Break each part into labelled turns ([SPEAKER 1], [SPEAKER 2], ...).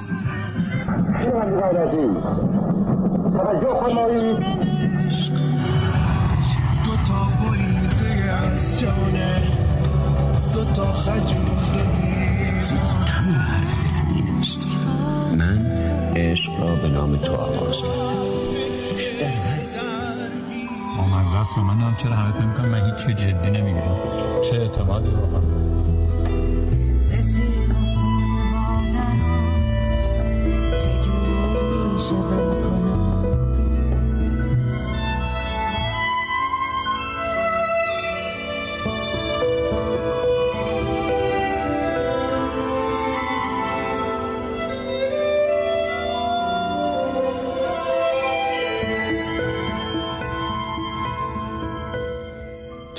[SPEAKER 1] من عشق را به نام تو آغاز
[SPEAKER 2] آمزه است من هم چرا همه فکر می‌کنم من هیچ جدی نمی‌گیرم. چه اعتمادی واقعا
[SPEAKER 3] تو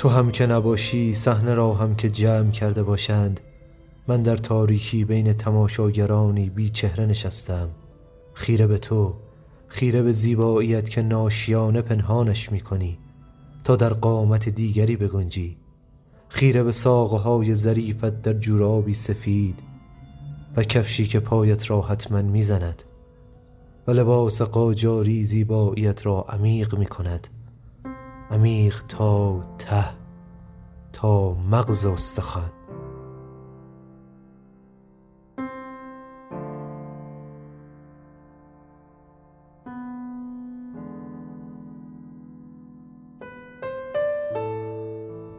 [SPEAKER 3] هم که نباشی صحنه را هم که جمع کرده باشند من در تاریکی بین تماشاگرانی بی چهره نشستم. خیره به تو خیره به زیباییت که ناشیانه پنهانش می کنی تا در قامت دیگری بگنجی. خیره به ساقه های ظریفت در جورابی سفید و کفشی که پایت را حتما می‌زند و لباس قاجاری زیباییت را عمیق می کند عمیق تا ته تا مغز استخوان.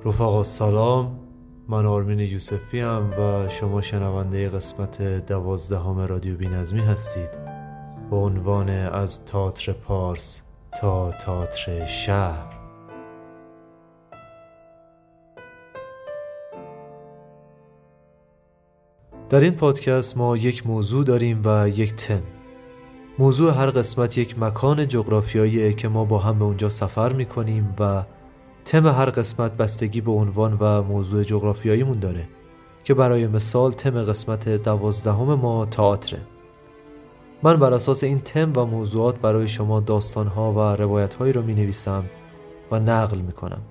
[SPEAKER 3] رفقا سلام. من آرمین یوسفی هم و شما شنونده قسمت دوازدهم رادیو بینظمی هستید. با عنوان از تئاتر پارس تا تئاتر شهر. در این پادکست ما یک موضوع داریم و یک تم. موضوع هر قسمت یک مکان جغرافیاییه که ما با هم به اونجا سفر می‌کنیم و تم هر قسمت بستگی به عنوان و موضوع جغرافیاییمون داره که برای مثال تم قسمت دوازدهم ما تئاتره. من بر اساس این تم و موضوعات برای شما داستانها و روایتهایی رو می نویسم و نقل می کنم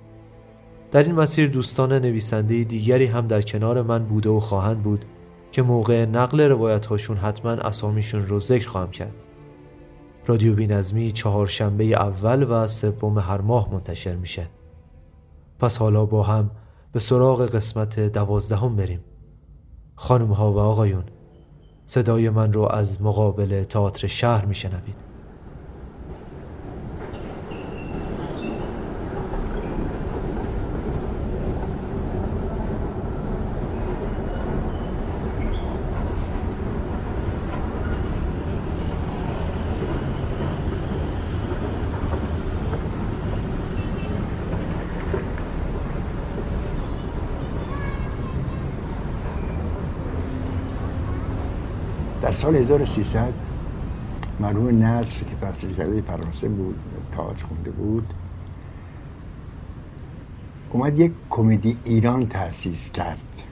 [SPEAKER 3] در این مسیر دوستان نویسنده دیگری هم در کنار من بوده و خواهند بود که موقع نقل روایت هاشون حتما اسامیشون رو ذکر خواهم کرد. رادیو بینظمی چهارشنبه اول و سوم هر ماه منتشر میشه. پس حالا با هم به سراغ قسمت دوازدهم بریم. خانم ها و آقایون صدای من رو از مقابل تئاتر شهر میشنوید
[SPEAKER 4] در سال 1300 مرحوم نصر که تحصیل کرده فرانسه بود تئاتر خونده بود اومد یک کمدی ایران تأسیس کرد.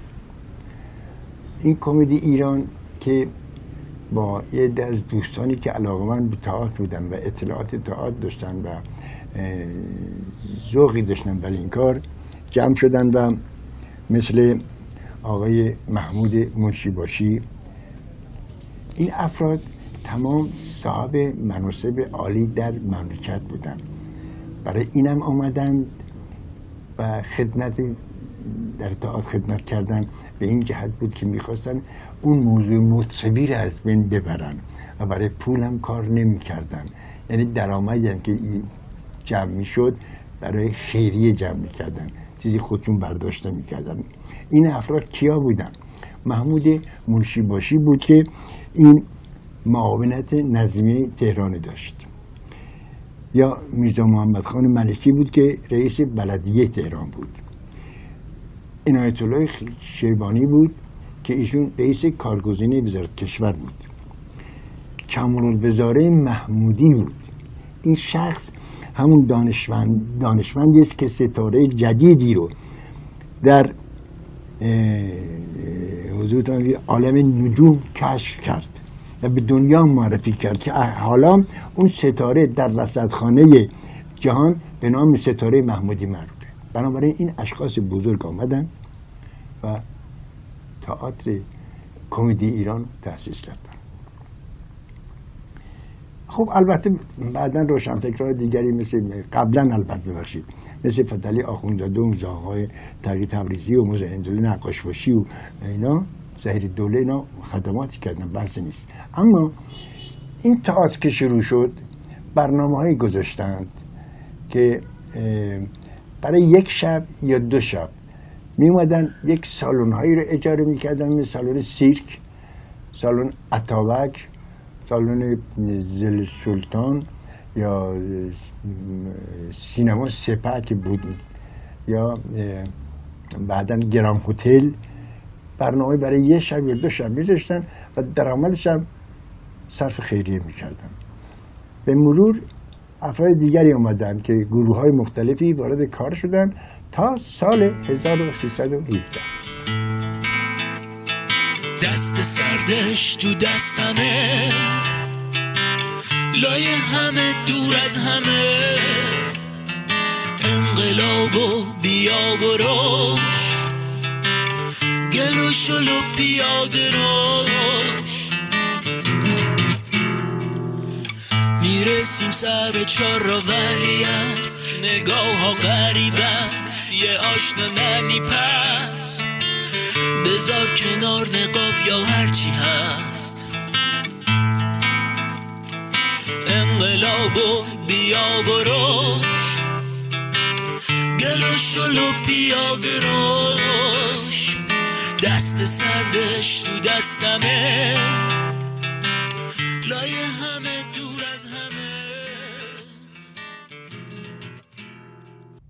[SPEAKER 4] این کمدی ایران که با یه از دوستانی که علاقمند به تئاتر بودن و اطلاعات تئاتر داشتن و ذوقی داشتن برای این کار جمع شدن و مثل آقای محمود منشیباشی این افراد تمام صاحب مناسب عالی در مملکت بودن برای اینم آمدند و خدمت در تئاتر خدمت کردن به این جهت بود که می‌خواستن اون موضوع مطربی را از بین ببرن و برای پول هم کار نمی‌کردن. یعنی درآمدی هم که جمع می‌شد برای خیریه جمع می‌کردن. چیزی خودشون برداشت می‌کردن. این افراد کیا بودن؟ محمود منشیباشی بود که این معاونت نظمی تهران داشت. یا میرزا محمد خان ملکی بود که رئیس بلدیه تهران بود. عنایت الله شیبانی بود که ایشون رئیس کارگزین وزارت کشور بود. کمال الوزاره محمودی بود. این شخص همون دانشمند دانشمندی است که ستاره جدیدی رو در حضورتان عالم نجوم کشف کرد و به دنیا معرفی کرد که حالا اون ستاره در رصدخانه جهان به نام ستاره محمودی معروفه بنابراین این اشخاص بزرگ آمدن و تئاتر کمدی ایران تأسیس کردن. خب البته بعدا روشنفکرهای دیگری مثل قبلا البته ببخشید مثل فتلی آخوندزاده مثل آقای تقی تبریزی و موزه اندولی نقاشباشی و اینا زهیر دوله اینا خدماتی کردن بحث نیست. اما این تئاتر که شروع شد برنامه هایی گذاشتند که برای یک شب یا دو شب می اومدن یک سالن هایی رو اجاره می‌کردن مثل سالن سیرک سالن اتابک سالن زل سلطان یا سینما سپه که بود. یا بعدا گران هتل. برنامه برای یه شب یا دو شب میذاشتن و درآمدش هم صرف خیریه می‌کردن. به مرور افراد دیگری آمدن که گروه های مختلفی وارد کار شدن تا سال 1317
[SPEAKER 5] دست سردش تو دستمه. لای همه دور از همه. انقلاب و بیا بروش. گل و شل و پیاده روش. می‌رسیم سر چار را ولی است نگاه ها غریب است. یه آشنا ننی پس. بذار کنار نقاب یا هرچی هست. انقلاب و بیا بروش. گل و شل و پیاده روش دست سردش تو دستمه. لای همه دور از همه.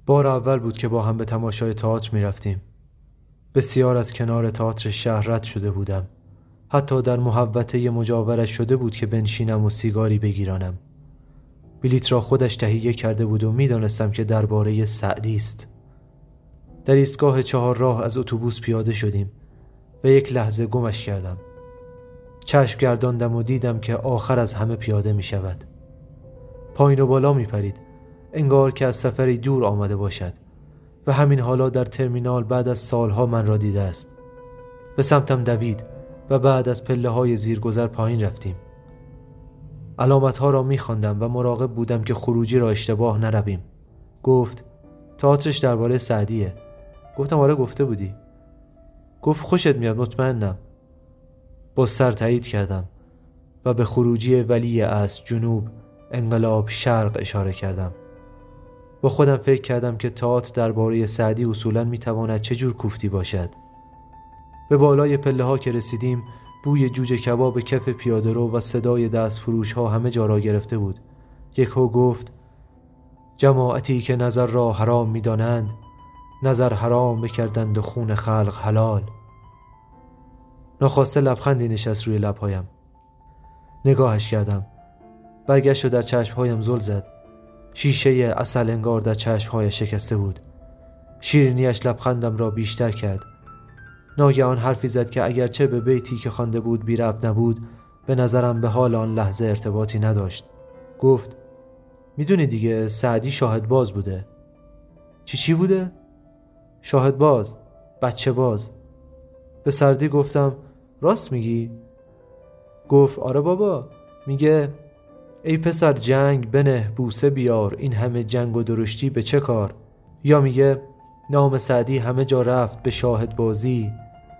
[SPEAKER 3] بار اول بود که با هم به تماشای تئاتر می رفتیم. بسیار از کنار تئاتر شهر رد شده بودم. حتی در محوطه مجاورش شده بود که بنشینم و سیگاری بگیرانم. بلیت را خودش تهیه کرده بود و می‌دانستم که درباره سعدی است. در ایستگاه چهار راه از اتوبوس پیاده شدیم و یک لحظه گمش کردم. چشم گرداندم و دیدم که آخر از همه پیاده می شود. پایین و بالا می پرید. انگار که از سفری دور آمده باشد و همین حالا در ترمینال بعد از سالها من را دیده است. به سمتم دوید و بعد از پله های زیرگذر پایین رفتیم. علامت ها را می خواندم و مراقب بودم که خروجی را اشتباه نرویم. گفت تئاترش درباره سعدیه. گفتم آره گفته بودی. گفت خوشت میاد مطمئنم. با سر تایید کردم و به خروجی ولی از جنوب انقلاب شرق اشاره کردم. با خودم فکر کردم که تئاتر درباره سعدی اصولا می‌تواند چه جور کوفتی باشد. به بالای پله ها که رسیدیم بوی جوجه کباب کف پیاده رو و صدای دست فروش ها همه جا را گرفته بود. یکو گفت جماعتی که نظر را حرام می‌دانند نظر حرام بکردند و خون خلق حلال. ناخواسته لبخندی نشست روی لبهایم. نگاهش کردم. برگشت و در چشمهایم زل زد. شیشه اصل انگار در چشمهای شکسته بود. شیرینیش لبخندم را بیشتر کرد. ناگهان حرفی زد که اگرچه به بیتی که خوانده بود بی ربط نبود به نظرم به حال آن لحظه ارتباطی نداشت. گفت می‌دونی دیگه سعدی شاهد باز بوده. چی چی بوده؟ شاهد باز بچه باز. به سردی گفتم راست میگی؟ گفت آره بابا میگه ای پسر جنگ بنه بوسه بیار این همه جنگ و درشتی به چه کار؟ یا میگه نام سعدی همه جا رفت به شاهد بازی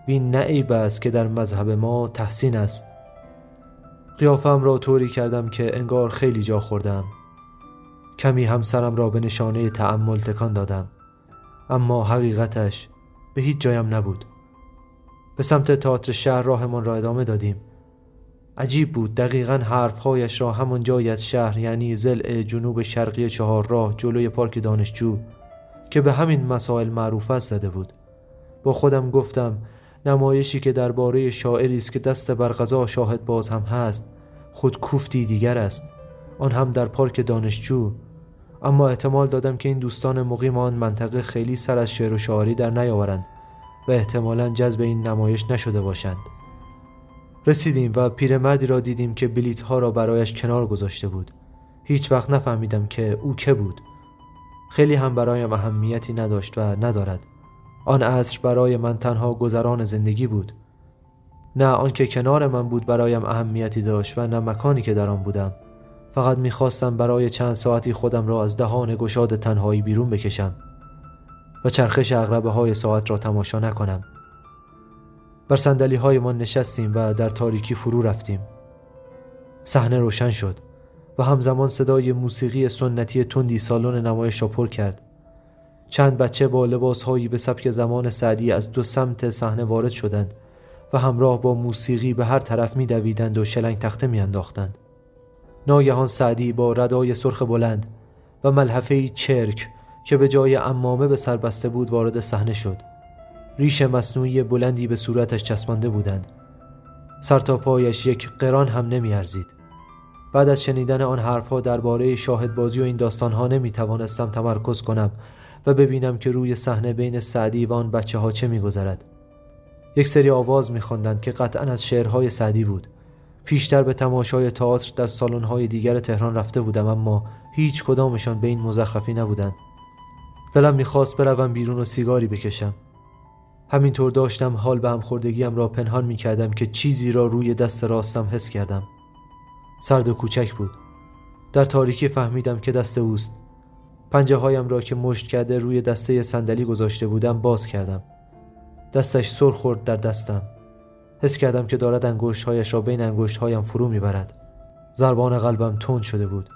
[SPEAKER 3] وین نه است که در مذهب ما تحسین است. قیافم را طوری کردم که انگار خیلی جا خوردم. کمی همسرم را به نشانه تأمل تکان دادم. اما حقیقتش به هیچ جایم نبود. به سمت تئاتر شهر راهمان را ادامه دادیم. عجیب بود. دقیقا حرفهایش را همان جایی از شهر یعنی زل جنوب شرقی چهار راه جلوی پارک دانشجو که به همین مسائل معروف است زده بود. با خودم گفتم نمایشی که درباره شاعری است که دست بر غذا شاهد باز هم هست خود کوفتی دیگر است. آن هم در پارک دانشجو. اما احتمال دادم که این دوستان مقیم آن منطقه خیلی سر از شعر و شاعری در نیاورند و احتمالا جذب این نمایش نشده باشند. رسیدیم و پیرمردی را دیدیم که بلیت ها را برایش کنار گذاشته بود. هیچ وقت نفهمیدم که او که بود. خیلی هم برایم اهمیتی نداشت و ندارد. آن عصر برای من تنها گذران زندگی بود. نه آنکه کنار من بود برایم اهمیتی داشت و نه مکانی که در آن بودم. فقط می‌خواستم برای چند ساعتی خودم را از دهان گشاد تنهایی بیرون بکشم و چرخش اغربه های ساعت را تماشا نکنم. بر سندلی های ما نشستیم و در تاریکی فرو رفتیم صحنه روشن شد و همزمان صدای موسیقی سنتی تندی سالن نمایش را پر کرد چند بچه با لباسهایی به سبک زمان سعدی از دو سمت صحنه وارد شدند و همراه با موسیقی به هر طرف می دویدند و شلنگ تخته می انداختند. ناگهان سعدی با ردای سرخ بلند و ملحفه چرک که به جای امامه به سر بسته بود وارد صحنه شد. ریش مصنوعی بلندی به صورتش چسبانده بودند. سر تا پایش یک قران هم نمی ارزید. بعد از شنیدن آن حرفها درباره شاهد بازی و این داستانها نمی توانستم تمرکز کنم و ببینم که روی صحنه بین سعدی و آن بچه ها چه میگذرد. یک سری آواز میخواندند که قطعا از شعرهای سعدی بود. پیشتر به تماشای تئاتر در سالن‌های دیگر تهران رفته بودم اما هیچ کدامشان به این مزخرفی نبودند. دلم می‌خواست بروم بیرون و سیگاری بکشم. همینطور داشتم حال به همخوردگیم را پنهان می‌کردم که چیزی را روی دست راستم حس کردم. سرد و کوچک بود. در تاریکی فهمیدم که دست اوست. پنجه هایم را که مشت کرده روی دسته صندلی گذاشته بودم باز کردم. دستش سر خورد در دستم. حس کردم که دارد انگشتهایش را بین انگشتهایم فرو می‌برد. ضربان قلبم تند شده بود.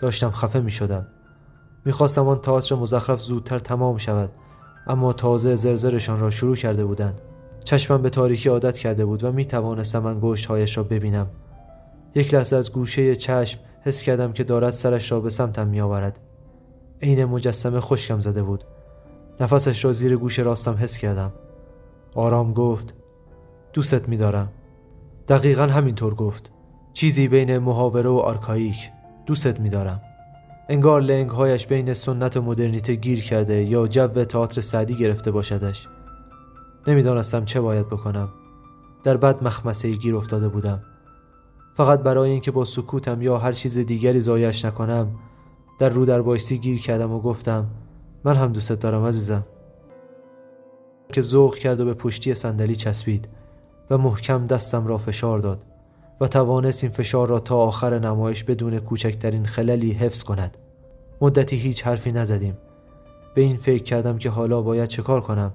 [SPEAKER 3] داشتم خفه می شدم. می‌خواستم آن تئاتر مزخرف زودتر تمام شود اما تازه زرزرشان را شروع کرده بودند. چشمم به تاریکی عادت کرده بود و می توانستم انگشتهایش را ببینم. یک لحظه از گوشه چشم حس کردم که دارد سرش را به سمتم می آورد. عین مجسمه خشکم زده بود. نفسش را زیر گوش راستم حس کردم. آرام گفت دوستت میدارم. دقیقا همینطور گفت. چیزی بین محاوره و آرکاییک. دوستت میدارم. انگار لنگهایش بین سنت و مدرنیته گیر کرده یا جو تئاتر سعدی گرفته باشدش. نمی‌دانستم چه باید بکنم. در بد مخمسه گیر افتاده بودم. فقط برای اینکه با سکوتم یا هر چیز دیگری زایش نکنم در رو در بایستی گیر کردم و گفتم من هم دوستت دارم عزیزم که ذوق کرد و به پشتی صندلی چسبید و محکم دستم را فشار داد و توانست این فشار را تا آخر نمایش بدون کوچکترین خللی حفظ کند. مدتی هیچ حرفی نزدیم. به این فکر کردم که حالا باید چه کار کنم.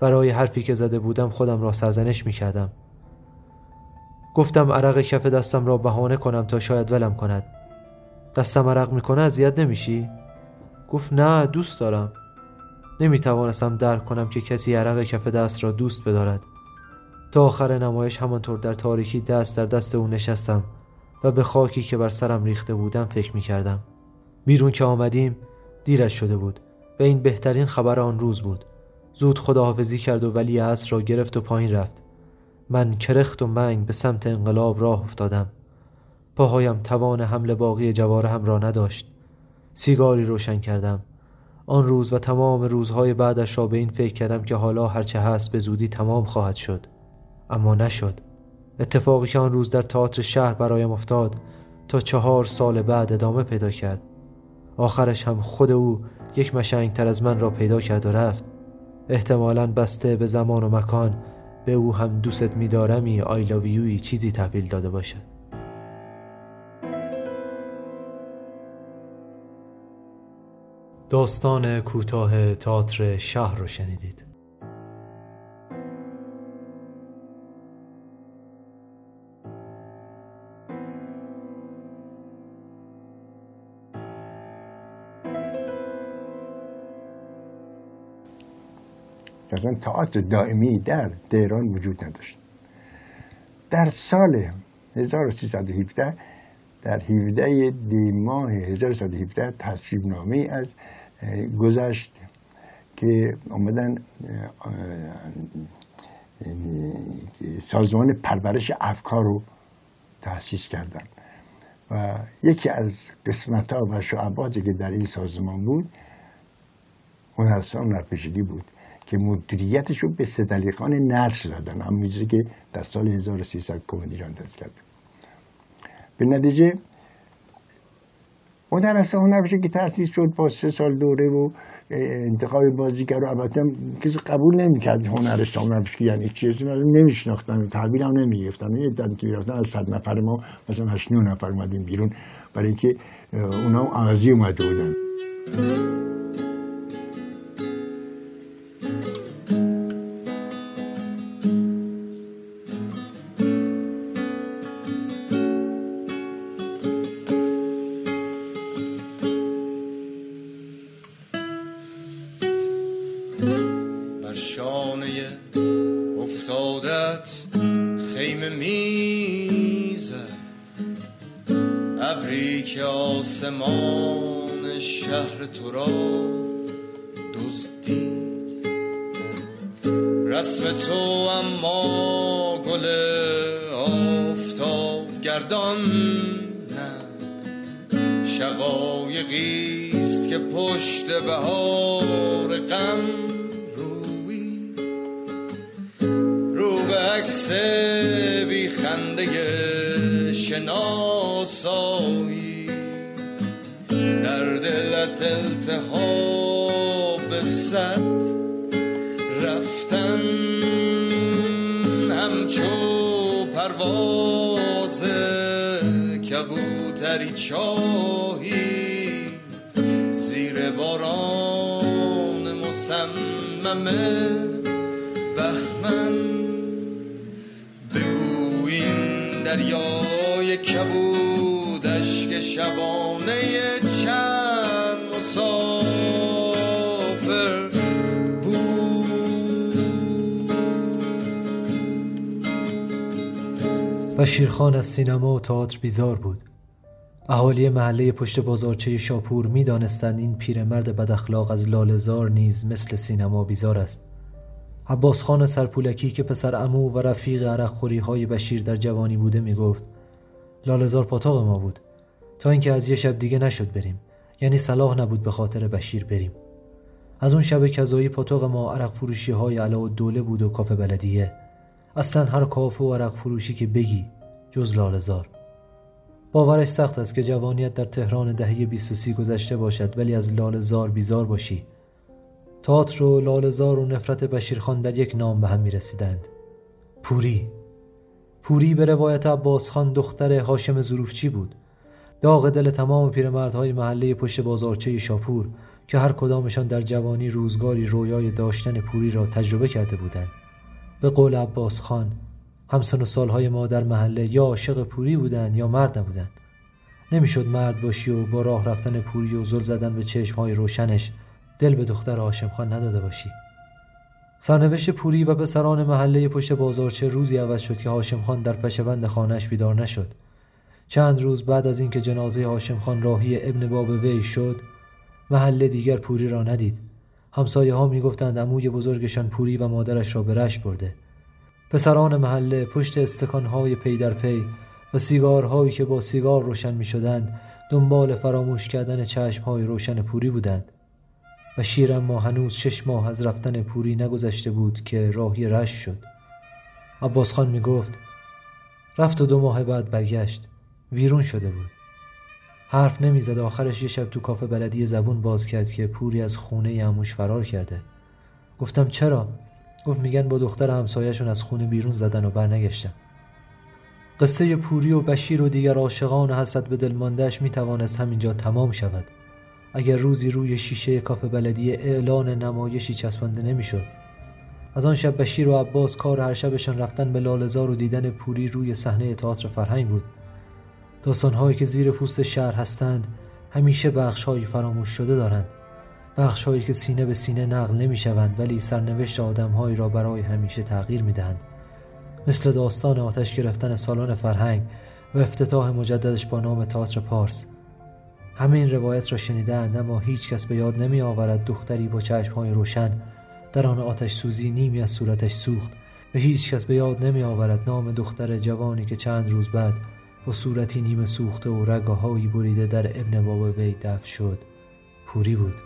[SPEAKER 3] برای حرفی که زده بودم خودم را سرزنش می کردم. گفتم عرق کف دستم را بهانه کنم تا شاید ولم کند. دستم عرق می‌کنه اذیت نمیشی گفت نه دوست دارم. نمی توانستم درک کنم که کسی عرق کف دست را دوست بدارد. تا آخر نمایش همانطور در تاریکی دست در دست او نشستم و به خاکی که بر سرم ریخته بودم فکر می کردم بیرون که آمدیم دیرش شده بود و این بهترین خبر آن روز بود. زود خداحافظی کرد و ولی عصر را گرفت و پایین رفت. من کرخت و منگ به سمت انقلاب راه افتادم. پاهایم توان حمل باقی جوارهم را نداشت. سیگاری روشن کردم. آن روز و تمام روزهای بعدش را به این فکر کردم که حالا هرچه هست به زودی تمام خواهد شد. اما نشد. اتفاقی که آن روز در تئاتر شهر برایم افتاد تا چهار سال بعد ادامه پیدا کرد. آخرش هم خود او یک مشنگ تر از من را پیدا کرد و رفت. احتمالا بسته به زمان و مکان به او هم دوست میدارمی آیلاویوی چیزی تحویل داده باشد. داستان کوتاه تئاتر شهر رو شنیدید.
[SPEAKER 4] اصلا تئاتر دائمی در تهران وجود نداشت. در سال 1317 در 17 دی ماه 1317 تصویب نامه از گذشت که آمدن سازمان پرورش افکار رو تأسیس کردن و یکی از قسمت ها و شعباتی که در این سازمان بود هنرستان هنرپیشگی بود. که مدیریتش رو به سدلی خان نصر دادن. همونجوری که در سال 1300 کمدی را کرد به نتیجه هنرستان هنرپیشه که تأسیس شد با سه سال دوره و انتخاب بازیگر رو البته کسی قبول نمی‌کرد هنرستان هنرپیشه یعنی چیزی نمیشناختن تحویل هم نمی‌گرفتن. یه دن که گرفتن از صد نفر ما مثلا هشت نفر اومدیم بیرون برای اینکه اونا عوضی اومده بودن.
[SPEAKER 6] آسمان شهر تو را دزدید. رسم تو اما گل آفتاب گردان نه. شقایقی که پشت بهار چاهی زیر باران مسمم بهمن. بگو این دریای کبودش که شبانه چند مسافر
[SPEAKER 3] بشیرخان از سینما و تئاتر بیزار بود. اهالی محله پشت بازارچه شاپور می دانستند این پیرمرد بد اخلاق از لالزار نیز مثل سینما بیزار است. عباس خان سرپولکی که پسر امو و رفیق عرق های بشیر در جوانی بوده می گفت لالزار پاتاق ما بود. تا اینکه از یه شب دیگه نشد بریم. یعنی صلاح نبود به خاطر بشیر بریم. از اون شب کذایی پاتاق ما عرق فروشی های علا و دوله بود و کافه بلدیه. اصلا هر کافه و عرق فروشی که بگی جز لالزار باورش سخت است که جوانیت در تهران دهه 23 گذشته باشد ولی از لالزار بیزار باشی. تئاتر و لالزار و نفرت بشیرخان در یک نام به هم می رسیدند پوری. پوری به روایت عباس خان دختر هاشم ظروفچی بود؟ داغ دل تمام پیرمردهای محله پشت بازارچه شاپور که هر کدامشان در جوانی روزگاری رویای داشتن پوری را تجربه کرده بودند. به قول عباس خان همسن و سالهای ما در محله یا عاشق پوری بودند یا مرد نبودند. نمی‌شد مرد باشی و با راه رفتن پوری و زل زدن به چشمهای روشنش دل به دختر هاشم خان نداده باشی. سرنوشت پوری و پسران محله پشت بازارچه روزی عوض شد که هاشم خان در پشبند خانهش بیدار نشد؟ چند روز بعد از اینکه جنازه هاشم خان راهی ابن باب وی شد محله دیگر پوری را ندید. همسایه ها می گفتند عموی بزرگشان پوری و مادرش را به رشت برده. پسران محله پشت استکانهای پی در پی و سیگارهایی که با سیگار روشن می شدند دنبال فراموش کردن چشمهای روشن پوری بودند. و شیر ما هنوز شش ماه از رفتن پوری نگذشته بود که راهی رشت شد. عباس خان می گفت رفت و دو ماه بعد برگشت. ویرون شده بود. حرف نمی‌زد. آخرش یه شب تو کافه بلدی زبون باز کرد که پوری از خونه یموش فرار کرده. گفتم چرا؟ گفت میگن با دختر همسایهشون از خونه بیرون زدن و برنگشتن. قصه پوری و بشیر و دیگر عاشقان حسرت به دل ماندهش می توانست همینجا تمام شود. اگر روزی روی شیشه کافه بلدی اعلان نمایشی چسبانده نمی‌شد. از آن شب بشیر و عباس کار هر شبشان رفتن به لالزار و دیدن پوری روی صحنه تئاتر فرهنگ بود. داستانهایی که زیر پوست شهر هستند همیشه بخشهایی فراموش شده دارند. بخشهایی که سینه به سینه نقل نمی شوند ولی سرنوشت آدمهایی را برای همیشه تغییر می دهند مثل داستان آتش گرفتن سالن فرهنگ و افتتاح مجددش با نام تئاتر پارس. همه این روایت را شنیدند اما هیچ کس به یاد نمی آورد دختری با چشمهای روشن در آن آتش سوزی نیمی از صورتش سوخت و هیچ کس به یاد نمی آورد نام دختر جوانی که چند روز بعد با صورتی نیمه سوخته و رگاهایی بریده در ابن باب وی دفن شد. پوری بود.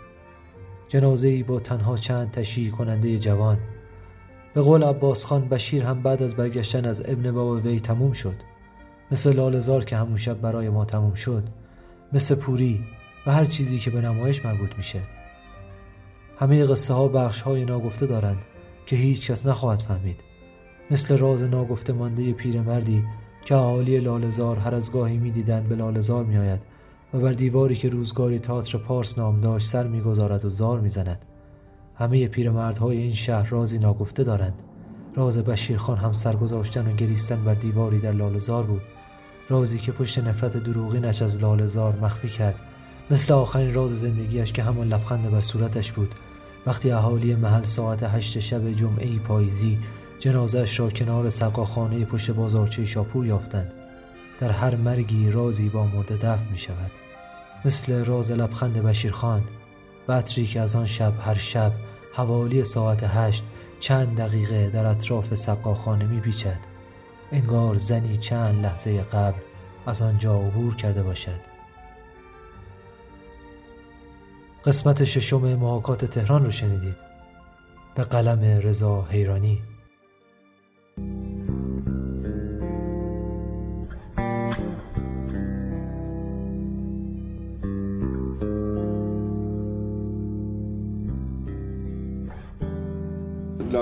[SPEAKER 3] جنازه ای با تنها چند تشییع کننده جوان. به قول عباس خان بشیر هم بعد از برگشتن از ابن باب وی تموم شد. مثل لالزار که همون شب برای ما تموم شد. مثل پوری و هر چیزی که به نمایش مربوط میشه. همه قصه ها بخش های ناگفته دارند که هیچ کس نخواهد فهمید. مثل راز ناگفته مانده پیرمردی که اهالی لالزار هر از گاهی می‌دیدند به لالزار میآید. و بر دیواری که روزگاری تئاتر پارس نام داشت سر می‌گذارد و زار می‌زند. همه پیرمردهای این شهر رازی ناگفته دارند. راز بشیرخان هم سرگذاشتن و گریستن بر دیواری در لالزار بود. رازی که پشت نفرت دروغینش از لالزار مخفی کرد. مثل آخرین راز زندگیش که همان لبخند بر صورتش بود. وقتی اهالی محل ساعت هشت شب جمعه پاییزی جنازش را کنار سقاخانه پشت بازارچه شاپور یافتند. در هر مرگی رازی با مرده دفن می شود مثل راز لبخند بشیرخان و عطری که از آن شب هر شب حوالی ساعت هشت چند دقیقه در اطراف سقاخانه می پیچد. انگار زنی چند لحظه قبل از آنجا عبور کرده باشد. قسمت ششم محاکات تهران رو شنیدید. به قلم رضا حیرانی.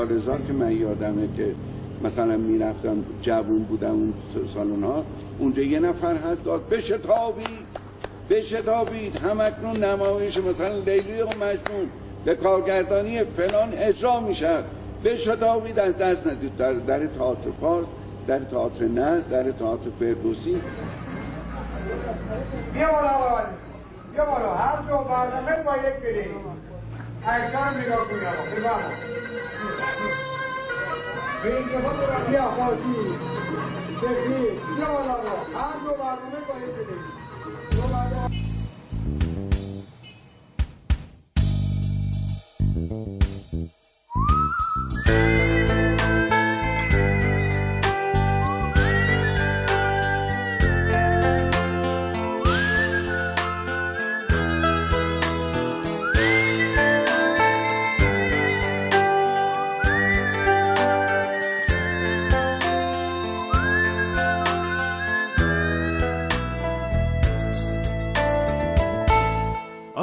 [SPEAKER 7] لالزار که من یادمه که مثلا می‌رفتم جوون بودم اون سالن ها اونجا یه نفر هست داد بشتابید بشتابید همکنون نمایش مثلا لیلی و مجنون به کارگردانی فلان اجرا می‌شد بشتابید از دست ندید. در, در تئاتر فارس در تئاتر نز در تئاتر فردوسی.
[SPEAKER 8] بیا بالا بیا بالا هر دو برنامه با یک بریم اکرام نگاه کنی آقا بفرما به این دفعه برو بیا خواهی شکری بیا بالا آقا هر دو برنامه با یک بریم دو برنامه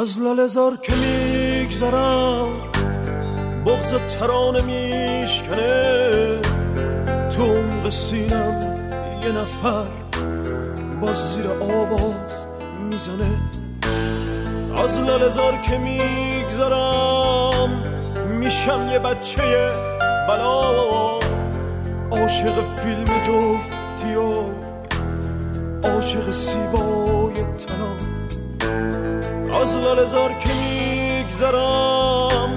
[SPEAKER 5] از لالزار که میگذرم بغز ترانه میشکنه. تو عمق سینم یه نفر با زیر آواز می‌زنه. از لالزار که میگذرم میشم یه بچه بلا. عاشق فیلم جفتی و عاشق سیبای تنام از لالزار که میگذرم.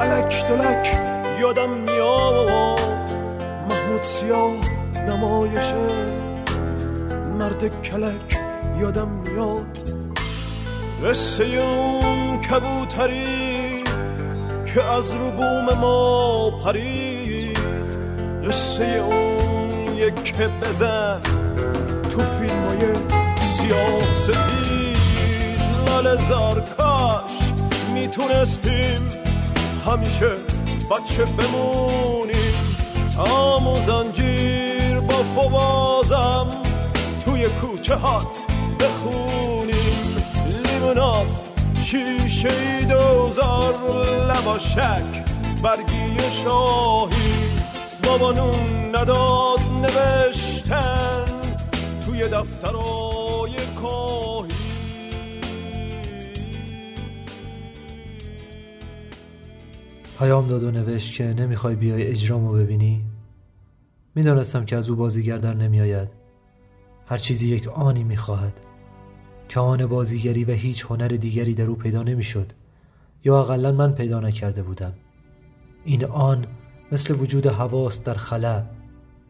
[SPEAKER 5] علک دلک یادم میاد. محمود سیاه نمایشه مرد کلک یادم میاد. قصه اون کبوتری که از رو بوم ما پرید. قصه اون یک بزن تو فیلم های سیاه سفید. لال زار کاش می‌تونستیم همیشه بچه بمونیم؟ آموزنجیر با فوازم توی کوچه هات بخونیم. لیمونات شیشه ای دوزار لباشک برگی شاهی. بابا نون نداد نوشتن توی دفترای
[SPEAKER 3] پیام داد و نوشت که نمی‌خوای بیای اجرامو ببینی؟ می‌دانستم که از او بازیگر در نمیآید. هر چیزی یک آنی می‌خواهد. که آن بازیگری و هیچ هنر دیگری در او پیدا نمی‌شد. یا اقلا من پیدا نکرده بودم. این آن مثل وجود حواس در خلا.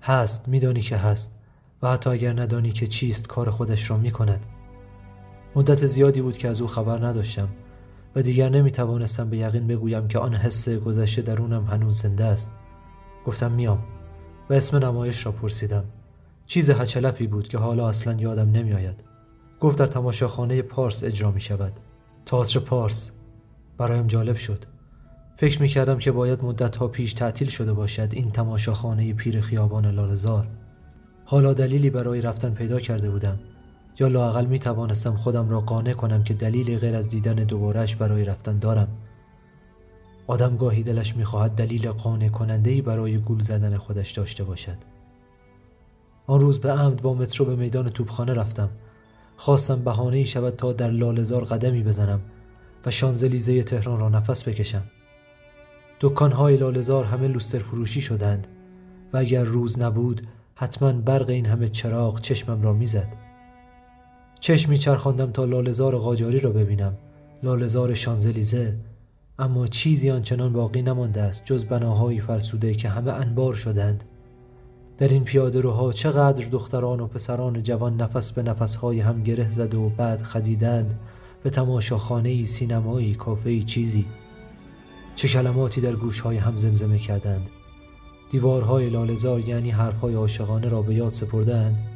[SPEAKER 3] هست میدانی که هست. و حتی اگر ندانی که چیست کار خودش را می‌کند. مدت زیادی بود که از او خبر نداشتم. و دیگر نمی توانستم به یقین بگویم که آن حس گذشته درونم هنوز زنده است. گفتم میام و اسم نمایش را پرسیدم. چیز هچلفی بود که حالا اصلا یادم نمیآید. گفت در تماشاخانه پارس اجرا می شود تئاتر پارس. برایم جالب شد. فکر می کردم که باید مدت ها پیش تعطیل شده باشد این تماشاخانه پیر خیابان لالزار حالا دلیلی برای رفتن پیدا کرده بودم. یا لاقل می توانستم خودم را قانع کنم که دلیل غیر از دیدن دوبارش برای رفتن دارم. آدم گاهی دلش می‌خواهد دلیل قانع کننده ای برای گول زدن خودش داشته باشد. آن روز به عمد با مترو به میدان توپخانه رفتم. خواستم بهانه ای شود تا در لالزار قدمی بزنم و شانزلیزه تهران را نفس بکشم. دکانهای لالزار همه لوستر فروشی شدند و اگر روز نبود حتما برق این همه چراغ چشمم را می‌زد. چشمی چرخاندم تا لالزار قاجاری را ببینم. لالزار شانزلیزه. اما چیزی آنچنان باقی نمانده است جز بناهایی فرسوده که همه انبار شدند. در این پیاده روها چقدر دختران و پسران جوان نفس به نفسهای هم گره زده و بعد خزیدند به تماشاخانه سینمایی کافه چیزی. چه کلماتی در گوشهای هم زمزمه کردند. دیوارهای لالزار یعنی حرفهای عاشقانه را به یاد سپردند.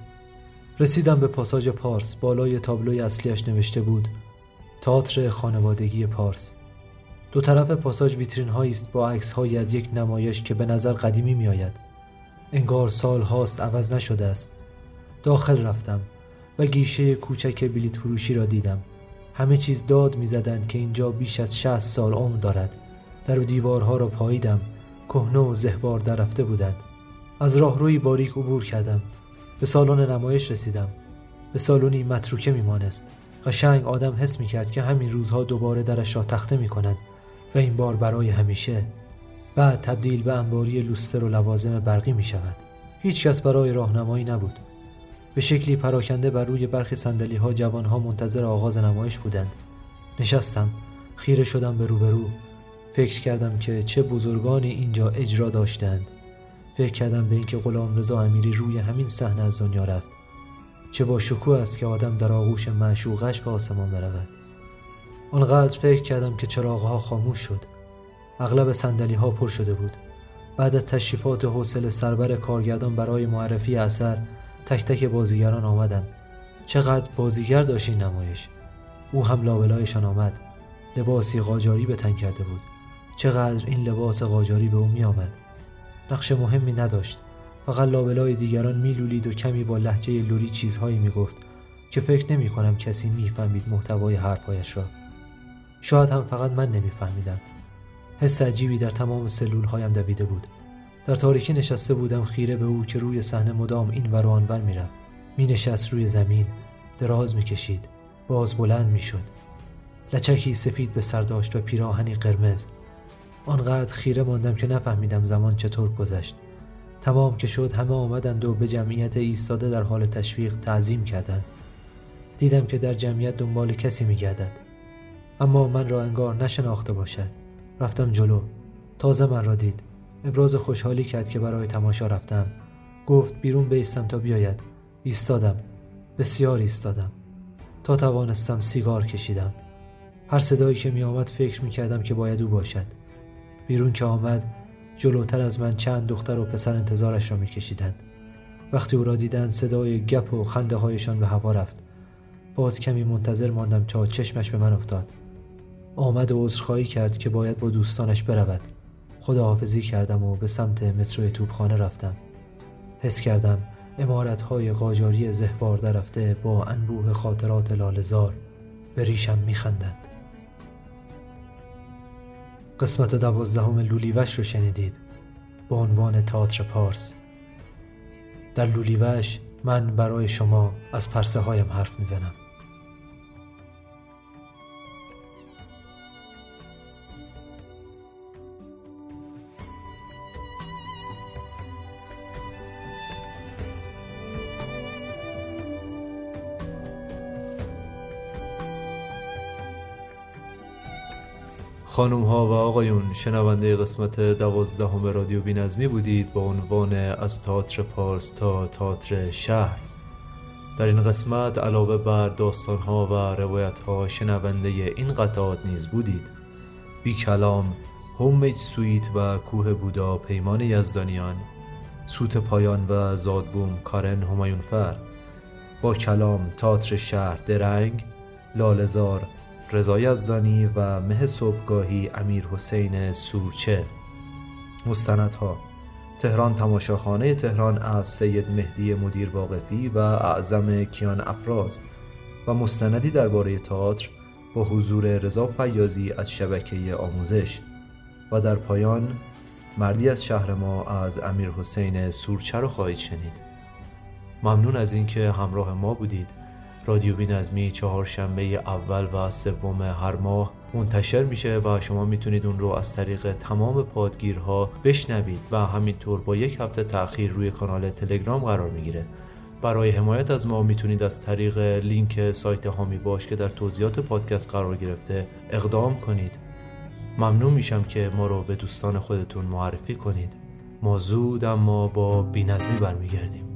[SPEAKER 3] رسیدم به پاساژ پارس بالای تابلوی اصلیش نوشته بود تئاتر خانوادگی پارس دو طرف پاساژ ویترین هایی است با عکس هایی از یک نمایش که به نظر قدیمی می آید. انگار سال هاست عوض نشده است. داخل رفتم و گیشه کوچک بلیت فروشی را دیدم. همه چیز داد می‌زدند که اینجا بیش از 60 سال عمر دارد. در و دیوارها را پاییدم. کهنه و زهوار در رفته بودند. از راهروی باریک عبور کردم. به سالن نمایش رسیدم. به سالونی متروکه میمانست. قشنگ آدم حس می کرد که همین روزها دوباره درش را تخته می کند و این بار برای همیشه. بعد تبدیل به انباری لوستر و لوازم برقی می شود هیچ کس برای راهنمایی نبود. به شکلی پراکنده بر روی برخی سندلی ها جوان ها منتظر آغاز نمایش بودند. نشستم. خیره شدم به روبرو. فکر کردم که چه بزرگانی اینجا اجرا داشتند. فکر کردم به اینکه غلام رضا امیری روی همین صحنه از دنیا رفت. چه با شکوه است که آدم در آغوش معشوقش به آسمان برود. آنقدر فکر کردم که چراغها خاموش شد. اغلب سندلی ها پر شده بود. بعد از تشریفات حوصله سربر کارگردان برای معرفی اثر تک تک بازیگران آمدند. چقدر بازیگر داشت این نمایش. او هم لابلایشان آمد. لباسی قاجاری به تن کرده بود. چقدر این لباس قاجاری به او می آمد نقش مهمی نداشت. فقط لابلای دیگران میلولید و کمی با لحجه لوری چیزهایی می‌گفت که فکر نمی کنم کسی می‌فهمید محتوای حرفهایش را. شاید هم فقط من نمیفهمیدم. حس عجیبی در تمام سلول هایم دویده بود. در تاریکی نشسته بودم خیره به او که روی صحنه مدام این ور و آنور می‌رفت. مینشست روی زمین دراز می‌کشید باز بلند می‌شد. لچکی سفید به سر داشت و پیراهنی قرمز. آنقدر خیره ماندم که نفهمیدم زمان چطور گذشت. تمام که شد همه آمدند و به جمعیت ایستاده در حال تشویق تعظیم کردند. دیدم که در جمعیت دنبال کسی میگردد. اما من را انگار نشناخته باشد. رفتم جلو. تازه من را دید. ابراز خوشحالی کرد که برای تماشا رفتم. گفت بیرون بیستم تا بیاید. ایستادم. بسیار ایستادم. تا توانستم سیگار کشیدم. هر صدایی که می آمد فکر می کردم که باید او باشد. بیرون که آمد جلوتر از من چند دختر و پسر انتظارش را می کشیدند وقتی او را دیدند صدای گپ و خنده هایشان به هوا رفت. باز کمی منتظر ماندم تا چشمش به من افتاد. آمد و عذرخواهی کرد که باید با دوستانش برود. خداحافظی کردم و به سمت متروی توپخانه رفتم. حس کردم امارتهای قاجاری زهوار رفته با انبوه خاطرات لالزار به ریشم میخندند. قسمت دوازدهم لولیوش رو شنیدید. با عنوان تئاتر پارس. در لولیوش من برای شما از پرسه هایم حرف می‌زنم. خانم ها و آقایون شنونده قسمت دوازدهم رادیو بینظمی بودید با عنوان از تئاتر پارس تا تئاتر شهر. در این قسمت علاوه بر داستان ها و روایت ها شنونده این قطعات نیز بودید. بی کلام هومیج سویت و کوه بودا پیمان یزدانیان سوت پایان و زادبوم کارن همایونفر با کلام تئاتر شهر درنگ لالزار رضا یزدانی و مه صبحگاهی امیر حسین سورچه. مستندها تهران تماشاخانه تهران از سید مهدی مدیر واقفی و اعظم کیان افراز و مستندی درباره تئاتر با حضور رضا فیاضی از شبکه آموزش و در پایان مردی از شهر ما از امیر حسین سورچه رو خواهید شنید. ممنون از اینکه همراه ما بودید. رادیو بی نظمی چهارشنبه اول و سوم هر ماه منتشر میشه و شما می‌تونید اون رو از طریق تمام پادگیرها بشنوید و همینطور با یک هفته تأخیر روی کانال تلگرام قرار می‌گیره. برای حمایت از ما می‌تونید از طریق لینک سایت هامی باش که در توضیحات پادکست قرار گرفته اقدام کنید. ممنون میشم که ما رو به دوستان خودتون معرفی کنید. ما زود اما با بینظمی برمیگردیم.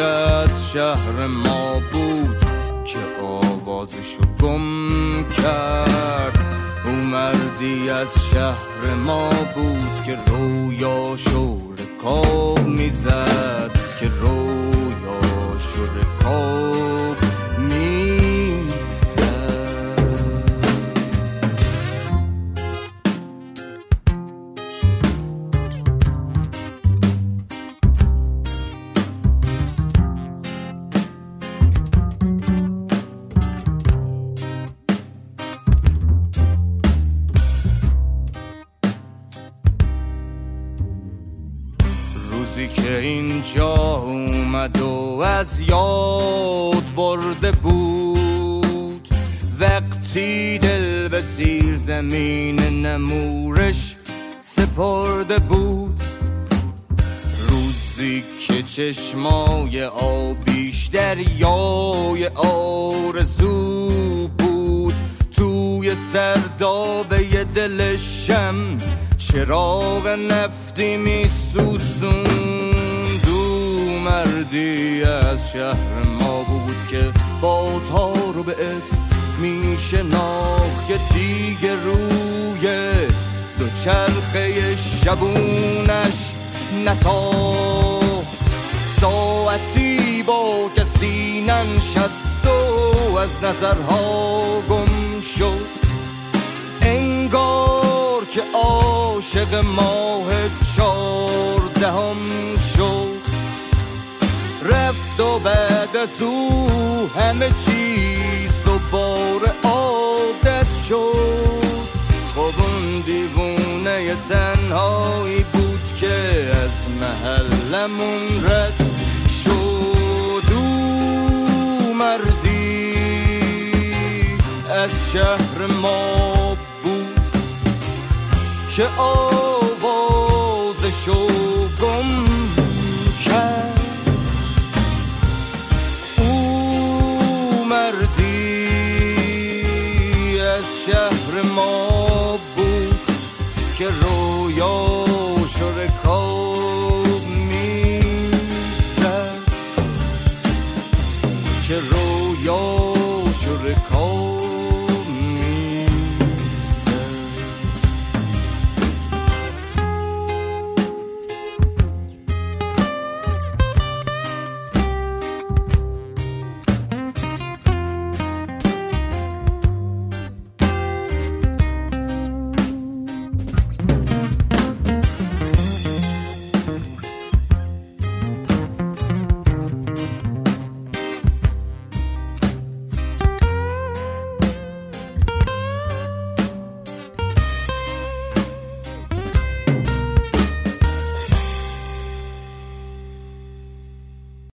[SPEAKER 6] از شهر ما بود که آوازشو گم کرد. او مردی از شهر ما بود که رویاشو رکاب می‌زد که رویاشو رکاب چشمای آبیش دریای آرزو بود. توی سردابه دلشم چراغ نفتی می دو مردی از شهر ما بود که با رو به اسم می شناخت که دیگه روی دو چرخه شبونش نتاخت ساعتی با کسی ننشست و از نظرها گم شد. انگار که عاشق ماه چهاردهم شد. رفت و بعد از او همه چیز دوباره عادت شد. خب اون دیوونه تنهایی بود که از محلمون رد مردی از شهر ما بود که آوازشو گم